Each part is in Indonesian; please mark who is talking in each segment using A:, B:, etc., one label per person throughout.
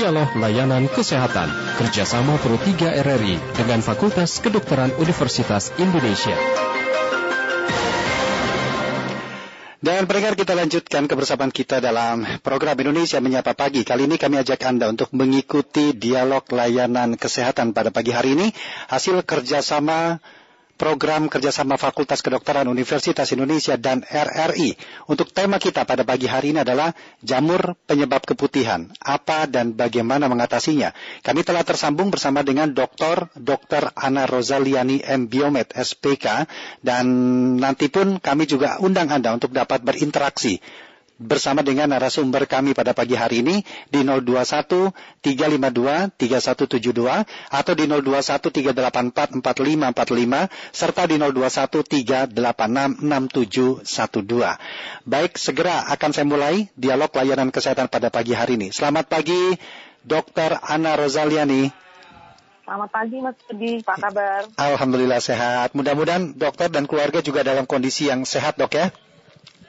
A: Dialog Layanan Kesehatan kerjasama Pro 3 RRI dengan Fakultas Kedokteran Universitas Indonesia.
B: Dan pendengar kita lanjutkan kebersamaan kita dalam program Indonesia Menyapa Pagi. Kali ini kami ajak Anda untuk mengikuti dialog layanan kesehatan pada pagi hari ini. Hasil kerjasama program kerjasama Fakultas Kedokteran Universitas Indonesia dan RRI. Untuk tema kita pada pagi hari ini adalah jamur penyebab keputihan. Apa dan bagaimana mengatasinya? Kami telah tersambung bersama dengan Dr. Dr. Ana Rozaliani M. Biomed SPK dan nanti pun kami juga undang Anda untuk dapat berinteraksi bersama dengan narasumber kami pada pagi hari ini di 021 352 3172 atau di 021 384 4545 serta di 021 386 6712. Baik, segera akan saya mulai dialog layanan kesehatan pada pagi hari ini. Selamat pagi, Dr. Ana Rozaliani.
C: Selamat pagi Mas Budi, apa kabar?
B: Alhamdulillah sehat. Mudah-mudahan dokter dan keluarga juga dalam kondisi yang sehat dok ya.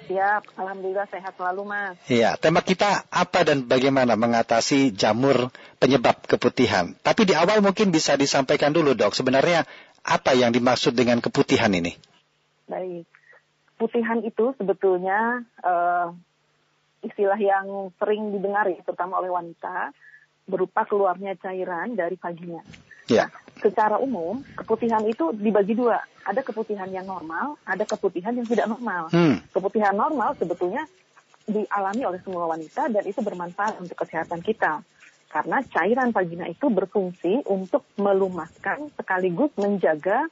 C: Siap, Alhamdulillah sehat selalu Mas.
B: Iya, tema kita apa dan bagaimana mengatasi jamur penyebab keputihan. Tapi di awal mungkin bisa disampaikan dulu dok, sebenarnya apa yang dimaksud dengan keputihan ini?
C: Baik, keputihan itu sebetulnya uh, istilah yang sering didengar ya, terutama oleh wanita, berupa keluarnya cairan dari vagina.
B: Ya.
C: Nah, secara umum keputihan itu dibagi dua. Ada keputihan yang normal, ada keputihan yang tidak normal.
B: Hmm.
C: Keputihan normal sebetulnya dialami oleh semua wanita dan itu bermanfaat untuk kesehatan kita. Karena cairan vagina itu berfungsi untuk melumaskan sekaligus menjaga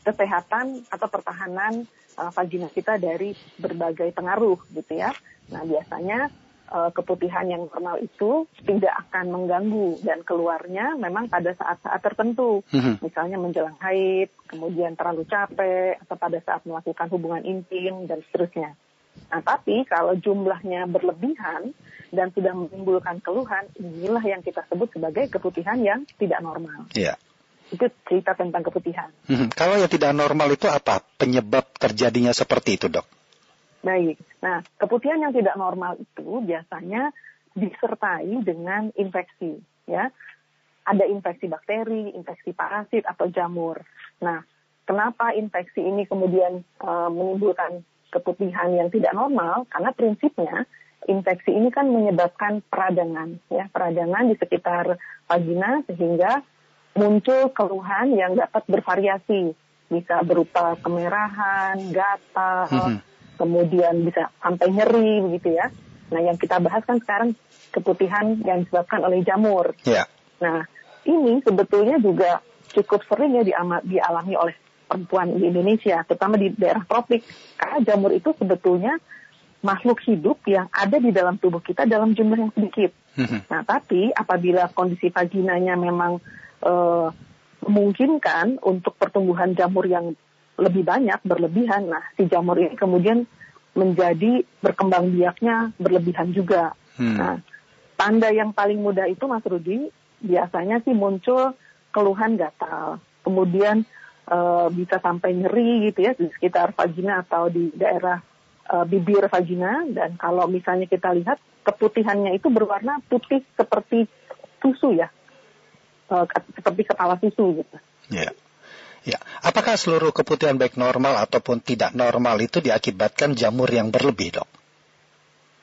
C: kesehatan atau pertahanan uh, vagina kita dari berbagai pengaruh gitu ya. Nah, biasanya uh, keputihan yang normal itu tidak akan mengganggu dan keluarnya memang pada saat-saat tertentu,
B: Mhm.
C: misalnya menjelang haid, kemudian terlalu capek, atau pada saat melakukan hubungan intim dan seterusnya. Nah, tapi kalau jumlahnya berlebihan dan sudah menimbulkan keluhan, inilah yang kita sebut sebagai keputihan yang tidak normal.
B: Iya.
C: Itu cerita tentang keputihan.
B: Mhm. Kalau yang tidak normal itu apa? Penyebab terjadinya seperti itu dok?
C: Baik. Nah, keputihan yang tidak normal itu biasanya disertai dengan infeksi, ya. Ada infeksi bakteri, infeksi parasit atau jamur. Nah, kenapa infeksi ini kemudian uh, menimbulkan keputihan yang tidak normal? Karena prinsipnya infeksi ini kan menyebabkan peradangan, ya, peradangan di sekitar vagina sehingga muncul keluhan yang dapat bervariasi, bisa berupa kemerahan, gatal,
B: Mhm.
C: Kemudian bisa sampai nyeri begitu ya. Nah, yang kita bahas kan sekarang keputihan yang disebabkan oleh jamur.
B: Ya.
C: Nah, ini sebetulnya juga cukup sering ya dialami oleh perempuan di Indonesia, terutama di daerah tropik. Karena jamur itu sebetulnya makhluk hidup yang ada di dalam tubuh kita dalam jumlah yang sedikit.
B: Mhm.
C: Nah, tapi apabila kondisi vaginanya memang eh, memungkinkan untuk pertumbuhan jamur yang lebih banyak, berlebihan, nah si jamur ini kemudian menjadi berkembang biaknya berlebihan juga.
B: Hmm.
C: Nah, tanda yang paling mudah itu Mas Rudi biasanya sih muncul keluhan gatal, kemudian eh, bisa sampai nyeri gitu ya di sekitar vagina atau di daerah eh, bibir vagina dan kalau misalnya kita lihat keputihannya itu berwarna putih seperti susu ya, Eh, seperti kepala susu gitu.
B: Ya. Ya. Apakah seluruh keputihan baik normal ataupun tidak normal itu diakibatkan jamur yang berlebih, dok?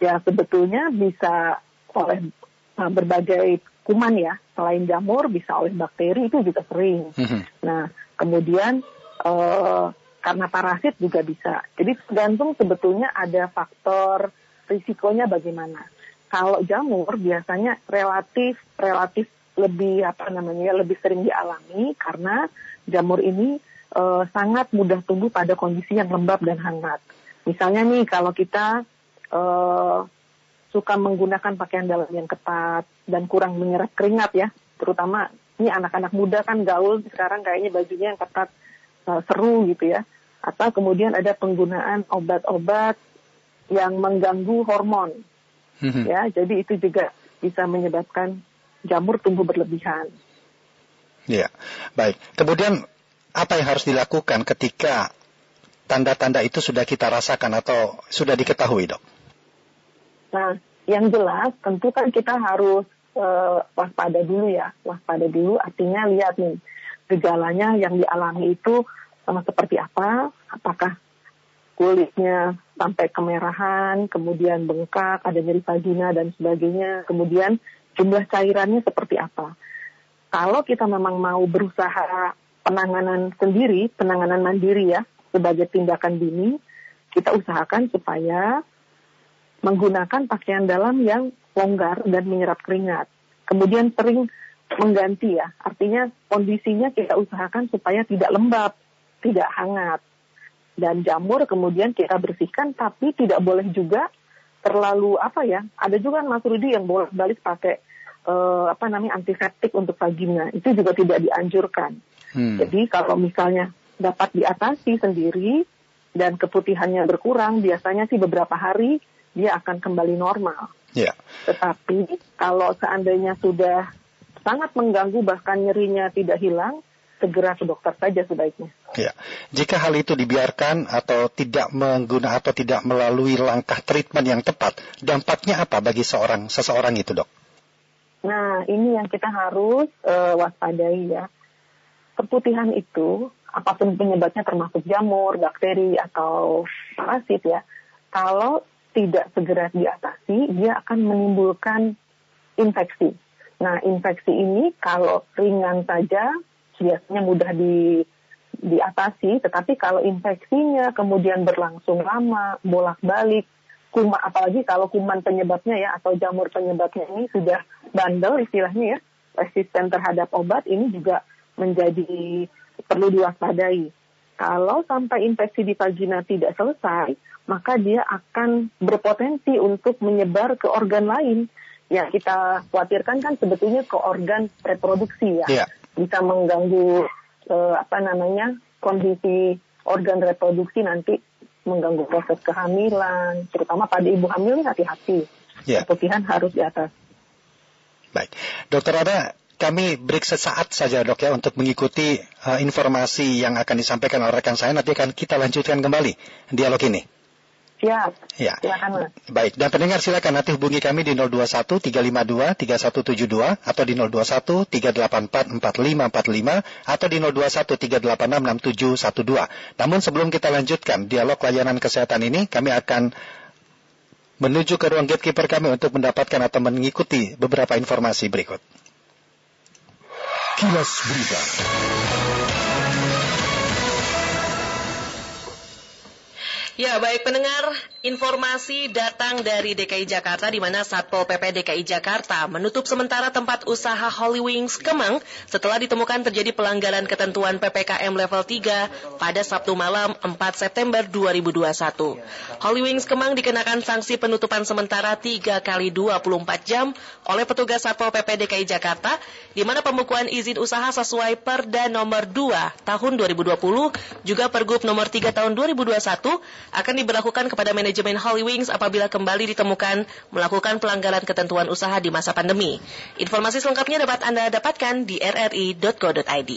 C: ya sebetulnya bisa oleh uh, berbagai kuman ya selain jamur bisa oleh bakteri itu juga sering
B: Mhm.
C: nah kemudian uh, karena parasit juga bisa jadi tergantung sebetulnya ada faktor risikonya bagaimana kalau jamur biasanya relatif relatif lebih apa namanya ya, lebih sering dialami karena jamur ini uh, sangat mudah tumbuh pada kondisi yang lembab dan hangat. Misalnya nih kalau kita eh, suka menggunakan pakaian dalam yang ketat dan kurang menyerap keringat ya, terutama ini anak-anak muda kan gaul sekarang kayaknya bajunya yang ketat eh, seru gitu ya, atau kemudian ada penggunaan obat-obat yang mengganggu hormon.
B: Mhm.
C: ya, jadi itu juga bisa menyebabkan jamur tumbuh berlebihan.
B: Ya. Baik. Kemudian apa yang harus dilakukan ketika tanda-tanda itu sudah kita rasakan atau sudah diketahui, dok?
C: Nah, yang jelas tentu kan kita harus uh, waspada dulu ya. Waspada dulu artinya lihat nih gejalanya yang dialami itu uh, seperti apa, apakah kulitnya sampai kemerahan, kemudian bengkak, ada nyeri vagina dan sebagainya, kemudian jumlah cairannya seperti apa. Kalau kita memang mau berusaha penanganan sendiri, penanganan mandiri ya, sebagai tindakan dini, kita usahakan supaya menggunakan pakaian dalam yang longgar dan menyerap keringat. Kemudian sering mengganti ya, artinya kondisinya kita usahakan supaya tidak lembab, tidak hangat. Dan jamur kemudian kita bersihkan, tapi tidak boleh juga terlalu apa ya, ada juga Mas Rudi yang bolak-balik pakai uh, apa namanya antiseptik untuk vagina, itu juga tidak dianjurkan. Hmm. Jadi kalau misalnya dapat diatasi sendiri dan keputihannya berkurang, biasanya sih beberapa hari dia akan kembali normal. Yeah. Tetapi kalau seandainya sudah sangat mengganggu bahkan nyerinya tidak hilang, segera ke dokter saja sebaiknya.
B: Ya, jika hal itu dibiarkan atau tidak menggunakan atau tidak melalui langkah treatment yang tepat, dampaknya apa bagi seorang seseorang itu, dok?
C: Nah, ini yang kita harus uh, waspadai ya. Keputihan itu, apa pun penyebabnya termasuk jamur, bakteri atau parasit ya, kalau tidak segera diatasi, dia akan menimbulkan infeksi. Nah, infeksi ini kalau ringan saja biasanya mudah di diatasi, tetapi kalau infeksinya kemudian berlangsung lama, bolak-balik, kuman apalagi kalau kuman penyebabnya ya atau jamur penyebabnya ini sudah bandel istilahnya ya, resisten terhadap obat ini juga menjadi perlu diwaspadai. Kalau sampai infeksi di vagina tidak selesai, maka dia akan berpotensi untuk menyebar ke organ lain. Yang kita khawatirkan kan sebetulnya ke organ reproduksi ya. Yeah. Bisa mengganggu eh, apa namanya kondisi organ reproduksi nanti mengganggu proses kehamilan, terutama pada ibu hamil hati-hati. Yeah. Keputihan harus di atas.
B: Baik, dokter ada kami break sesaat saja dok ya untuk mengikuti uh, informasi yang akan disampaikan oleh rekan saya. Nanti akan kita lanjutkan kembali dialog ini.
C: Siap.
B: Ya. Silakan, Baik, dan pendengar silakan nanti hubungi kami di 021 352 3172 atau di 021 384 4545 atau di 021 386 6712. Namun sebelum kita lanjutkan dialog layanan kesehatan ini, kami akan menuju ke ruang gatekeeper kami untuk mendapatkan atau mengikuti beberapa informasi berikut. Kilas Berita.
D: Ya, baik pendengar, informasi datang dari DKI Jakarta di mana Satpol PP DKI Jakarta menutup sementara tempat usaha Holy Wings Kemang setelah ditemukan terjadi pelanggaran ketentuan PPKM level 3 pada Sabtu malam 4 September 2021. Holy Wings Kemang dikenakan sanksi penutupan sementara 3 kali 24 jam oleh petugas Satpol PP DKI Jakarta di mana pembukuan izin usaha sesuai Perda nomor 2 tahun 2020 juga Pergub nomor 3 tahun 2021 akan diberlakukan kepada manajemen Holy Wings apabila kembali ditemukan melakukan pelanggaran ketentuan usaha di masa pandemi. Informasi selengkapnya dapat Anda dapatkan di rri.co.id.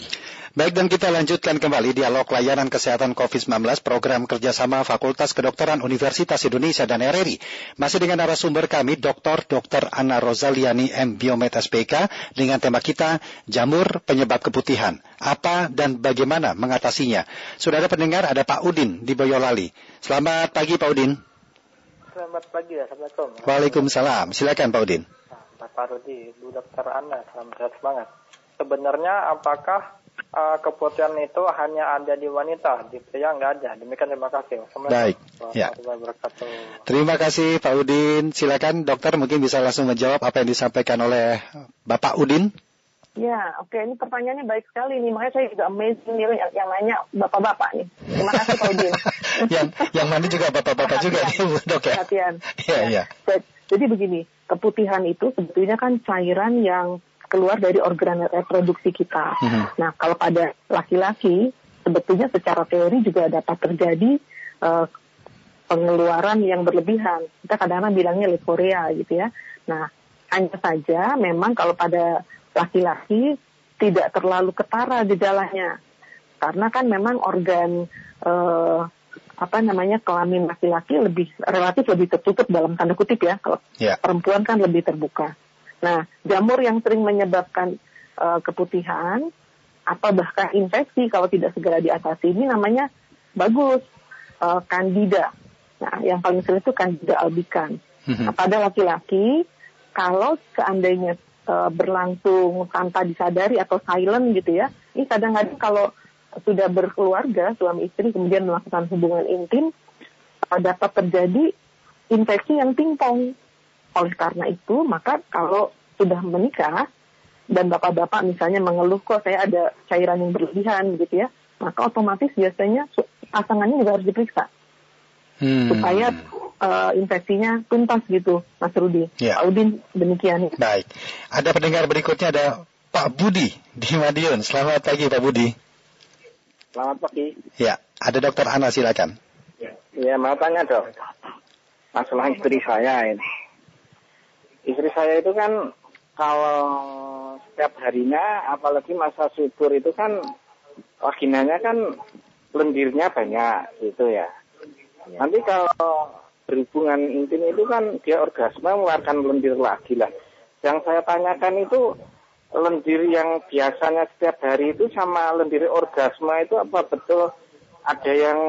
B: Baik dan kita lanjutkan kembali dialog layanan kesehatan COVID-19 program kerjasama Fakultas Kedokteran Universitas Indonesia dan RRI. Masih dengan narasumber kami Dr. Dr. Anna Rozaliani M. Biomed SPK dengan tema kita Jamur Penyebab Keputihan. Apa dan bagaimana mengatasinya? Sudah ada pendengar, ada Pak Udin di Boyolali. Selamat pagi Pak Udin.
E: Selamat pagi, Assalamualaikum.
B: Waalaikumsalam. Silakan Pak Udin.
E: Pak Rudi, Bu Dr. Anna, selamat semangat. Sebenarnya apakah uh, keputihan itu hanya ada di wanita, di pria nggak ada. Demikian terima kasih.
B: Baik. Ya. Terima kasih Pak Udin. Silakan dokter mungkin bisa langsung menjawab apa yang disampaikan oleh Bapak Udin.
C: Ya, oke. Ini pertanyaannya baik sekali nih. Makanya saya juga amazing nih yang, yang nanya bapak-bapak nih. Terima kasih Pak Udin.
B: yang yang mana juga bapak-bapak juga nih, dok ya.
C: Perhatian. Iya, iya. Ya. Jadi begini, keputihan itu sebetulnya kan cairan yang keluar dari organ reproduksi kita. Mm-hmm. Nah, kalau pada laki-laki sebetulnya secara teori juga dapat terjadi uh, pengeluaran yang berlebihan. Kita kadang-kadang bilangnya leukoria gitu ya. Nah, hanya saja memang kalau pada laki-laki tidak terlalu ketara gejalanya. Karena kan memang organ uh, apa namanya kelamin laki-laki lebih relatif lebih tertutup dalam tanda kutip ya. Kalau yeah. perempuan kan lebih terbuka. Nah, jamur yang sering menyebabkan uh, keputihan atau bahkan infeksi kalau tidak segera diatasi ini namanya bagus uh, candida. Nah, yang paling sering itu candida albicans.
B: Mhm.
C: Nah, pada laki-laki kalau seandainya uh, berlangsung tanpa disadari atau silent gitu ya, ini kadang-kadang kalau sudah berkeluarga suami istri kemudian melakukan hubungan intim uh, dapat terjadi infeksi yang pingpong. Oleh karena itu, maka kalau sudah menikah dan bapak-bapak misalnya mengeluh kok saya ada cairan yang berlebihan gitu ya, maka otomatis biasanya pasangannya juga harus diperiksa
B: Hmm.
C: supaya uh, infeksinya tuntas gitu, Mas Rudi.
B: Ya.
C: Pak Udin demikian.
B: Baik. Ada pendengar berikutnya ada Pak Budi di Madiun. Selamat pagi Pak Budi.
F: Selamat pagi.
B: Ya, ada Dokter Ana silakan.
F: Ya, mau tanya dok. Masalah istri saya ini. Istri saya itu kan kalau setiap harinya, apalagi masa subur itu kan vaginanya kan lendirnya banyak gitu ya. Nanti kalau berhubungan intim itu kan dia orgasme mengeluarkan lendir lagi lah. Yang saya tanyakan itu lendir yang biasanya setiap hari itu sama lendir orgasme itu apa betul ada yang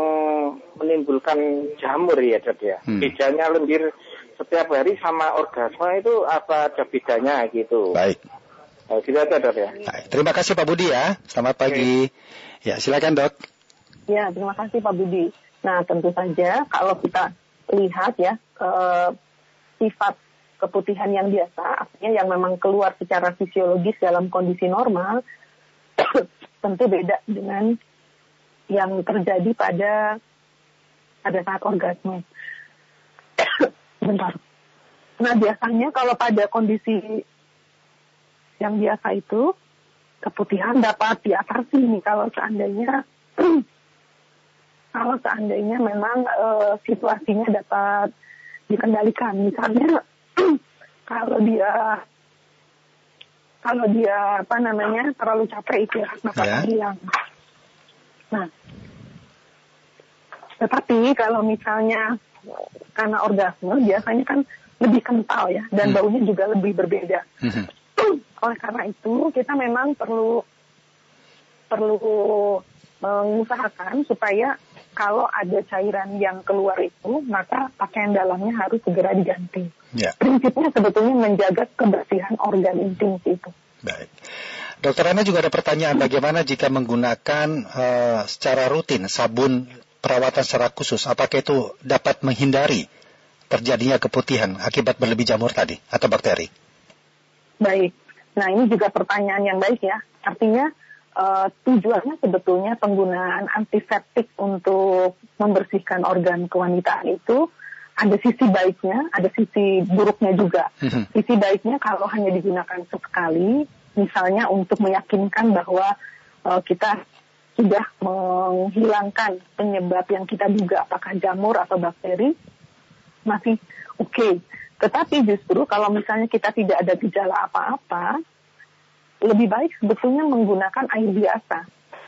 F: menimbulkan jamur ya dok ya?
B: Hmm.
F: Bedanya lendir setiap hari sama orgasme itu apa ada bedanya gitu?
B: Baik.
F: Nah, aja dok ya.
B: Baik. Terima kasih Pak Budi ya. Selamat pagi. Ya, silakan Dok.
C: Ya, terima kasih Pak Budi. Nah, tentu saja kalau kita lihat ya eh, sifat keputihan yang biasa, artinya yang memang keluar secara fisiologis dalam kondisi normal, tentu beda dengan yang terjadi pada pada saat orgasme. Bentar. Nah, biasanya kalau pada kondisi yang biasa itu keputihan dapat diatasi nih kalau seandainya kalau seandainya memang eh, situasinya dapat dikendalikan. Misalnya kalau dia kalau dia apa namanya terlalu capek itu maka
B: Ya.
C: hilang. Nah, tetapi kalau misalnya karena orgasme biasanya kan lebih kental ya dan
B: Hmm.
C: baunya juga lebih berbeda.
B: Mhm.
C: Oleh karena itu kita memang perlu perlu mengusahakan supaya kalau ada cairan yang keluar itu maka pakaian dalamnya harus segera diganti.
B: Ya,
C: Prinsipnya sebetulnya menjaga kebersihan organ intim itu.
B: baik. Dokter Ana juga ada pertanyaan bagaimana jika menggunakan eh, secara rutin sabun perawatan secara khusus, apakah itu dapat menghindari terjadinya keputihan akibat berlebih jamur tadi atau bakteri?
C: Baik. Nah ini juga pertanyaan yang baik ya. Artinya eh, tujuannya sebetulnya penggunaan antiseptik untuk membersihkan organ kewanitaan itu ada sisi baiknya, ada sisi buruknya juga.
B: Mhm.
C: Sisi baiknya kalau hanya digunakan sekali, misalnya untuk meyakinkan bahwa eh, kita sudah menghilangkan penyebab yang kita duga apakah jamur atau bakteri, masih oke. Tetapi justru kalau misalnya kita tidak ada gejala apa-apa, lebih baik sebetulnya menggunakan air biasa.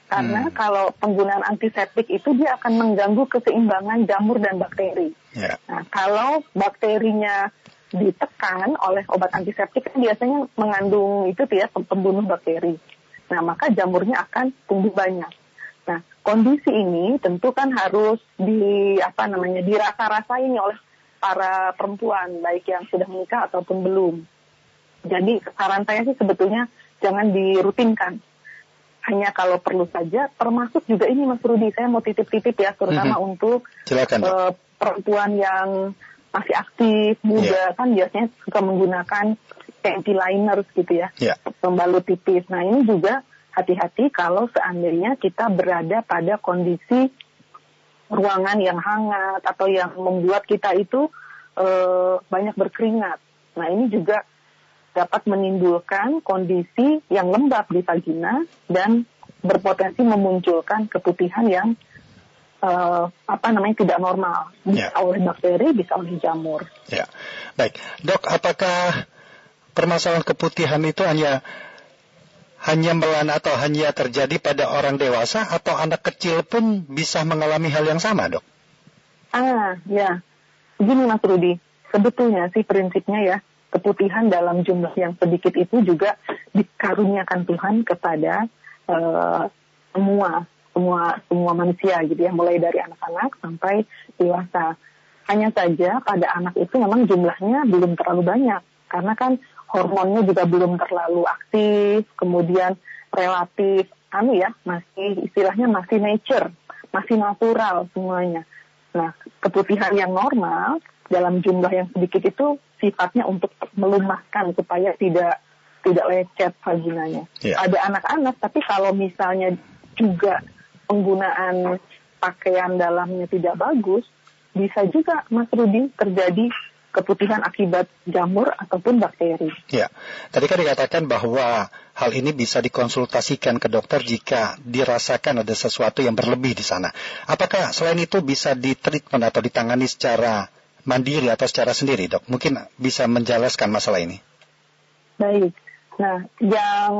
C: Karena
B: Hmm.
C: kalau penggunaan antiseptik itu dia akan mengganggu keseimbangan jamur dan bakteri.
B: Ya,
C: Nah, kalau bakterinya ditekan oleh obat antiseptik kan biasanya mengandung itu ya pem- pembunuh bakteri. Nah, maka jamurnya akan tumbuh banyak. Nah, kondisi ini tentu kan harus di apa namanya dirasa-rasain oleh para perempuan baik yang sudah menikah ataupun belum. Jadi saran saya sih sebetulnya jangan dirutinkan. Hanya kalau perlu saja, termasuk juga ini Mas Rudi, saya mau titip-titip ya, terutama
B: Mhm.
C: untuk
B: silakan
C: eh, perempuan yang masih aktif, muda kan biasanya suka menggunakan panty liners gitu ya,
B: Ya.
C: Pembalut tipis. Nah ini juga hati-hati kalau seandainya kita berada pada kondisi ruangan yang hangat atau yang membuat kita itu eh, banyak berkeringat. Nah ini juga dapat menimbulkan kondisi yang lembab di vagina dan berpotensi memunculkan keputihan yang eh, apa namanya tidak normal bisa
B: Ya.
C: oleh bakteri bisa oleh jamur.
B: Ya, baik. Dok, apakah permasalahan keputihan itu hanya hanya melana atau hanya terjadi pada orang dewasa atau anak kecil pun bisa mengalami hal yang sama, dok?
C: Ah ya, begini Mas Rudi, sebetulnya sih prinsipnya ya keputihan dalam jumlah yang sedikit itu juga dikaruniakan Tuhan kepada uh, semua semua semua manusia gitu ya. Mulai dari anak-anak sampai dewasa. Hanya saja pada anak itu memang jumlahnya belum terlalu banyak. Karena kan hormonnya juga belum terlalu aktif kemudian relatif anu ya masih istilahnya masih nature masih natural semuanya nah keputihan yang normal dalam jumlah yang sedikit itu sifatnya untuk melumahkan supaya tidak tidak lecet vaginanya. Yeah. Ada anak-anak, tapi kalau misalnya juga penggunaan pakaian dalamnya tidak bagus, bisa juga Mas Rudi terjadi keputihan akibat jamur ataupun bakteri.
B: Ya, tadi kan dikatakan bahwa hal ini bisa dikonsultasikan ke dokter jika dirasakan ada sesuatu yang berlebih di sana. Apakah selain itu bisa ditreatment atau ditangani secara mandiri atau secara sendiri, dok? Mungkin bisa menjelaskan masalah ini.
C: Baik. Nah, yang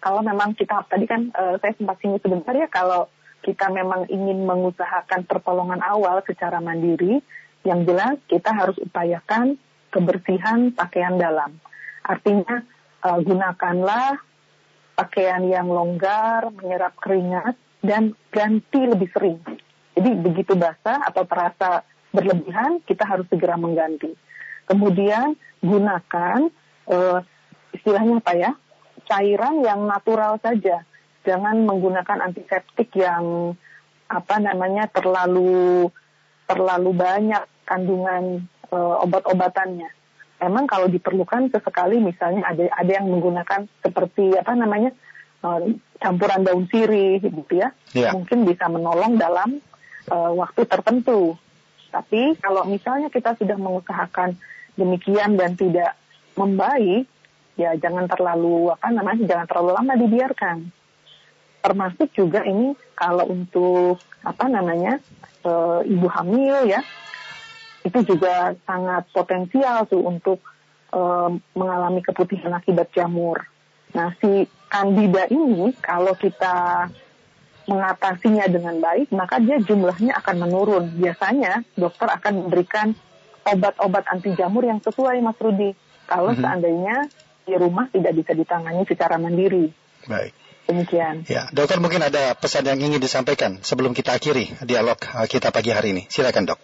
C: kalau memang kita tadi kan uh, saya sempat singgung sebentar ya kalau kita memang ingin mengusahakan pertolongan awal secara mandiri, yang jelas kita harus upayakan kebersihan pakaian dalam. Artinya uh, gunakanlah pakaian yang longgar, menyerap keringat, dan ganti lebih sering. Jadi begitu basah atau terasa berlebihan, kita harus segera mengganti. Kemudian gunakan uh, istilahnya apa ya, cairan yang natural saja. Jangan menggunakan antiseptik yang apa namanya terlalu terlalu banyak kandungan uh, obat-obatannya. Memang kalau diperlukan sesekali misalnya ada ada yang menggunakan seperti apa namanya uh, campuran daun sirih gitu ya, yeah. mungkin bisa menolong dalam uh, waktu tertentu. Tapi kalau misalnya kita sudah mengusahakan demikian dan tidak membaik, ya jangan terlalu apa namanya jangan terlalu lama dibiarkan. Termasuk juga ini kalau untuk apa namanya e, ibu hamil ya itu juga sangat potensial tuh untuk e, mengalami keputihan akibat jamur. Nah si kandida ini kalau kita mengatasinya dengan baik, maka dia jumlahnya akan menurun. Biasanya dokter akan memberikan obat-obat anti jamur yang sesuai, Mas Rudi. Kalau mm-hmm. seandainya di rumah tidak bisa ditangani secara mandiri.
B: Baik.
C: Demikian.
B: Ya, dokter mungkin ada pesan yang ingin disampaikan sebelum kita akhiri dialog uh, kita pagi hari ini. Silakan, dok.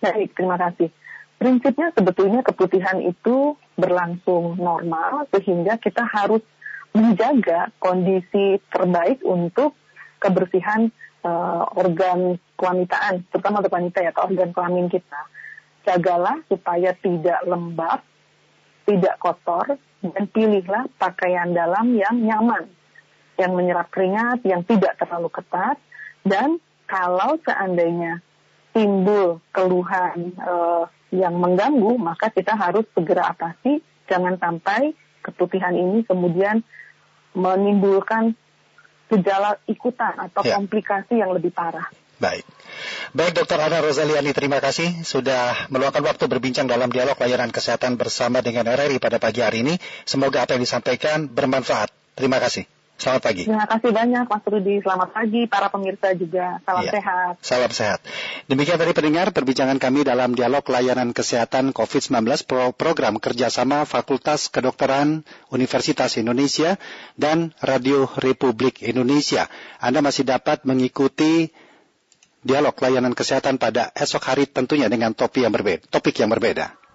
C: Baik, terima kasih. Prinsipnya sebetulnya keputihan itu berlangsung normal sehingga kita harus menjaga kondisi terbaik untuk kebersihan uh, organ kewanitaan, terutama untuk wanita ya, atau organ kelamin kita. Jagalah supaya tidak lembab, tidak kotor, dan pilihlah pakaian dalam yang nyaman, yang menyerap keringat, yang tidak terlalu ketat, dan kalau seandainya timbul keluhan uh, yang mengganggu, maka kita harus segera atasi, jangan sampai keputihan ini kemudian menimbulkan gejala ikutan atau ya. komplikasi yang lebih parah.
B: Baik. Baik Dokter Ana Rosaliani, terima kasih sudah meluangkan waktu berbincang dalam dialog layanan kesehatan bersama dengan RRI pada pagi hari ini. Semoga apa yang disampaikan bermanfaat. Terima kasih. Selamat pagi.
C: Terima kasih banyak Mas Rudi. Selamat pagi para pemirsa juga. Salam ya, sehat.
B: Salam sehat. Demikian tadi pendengar perbincangan kami dalam dialog layanan kesehatan COVID-19 pro program kerjasama Fakultas Kedokteran Universitas Indonesia dan Radio Republik Indonesia. Anda masih dapat mengikuti dialog layanan kesehatan pada esok hari tentunya dengan topik yang berbeda. Topik yang berbeda.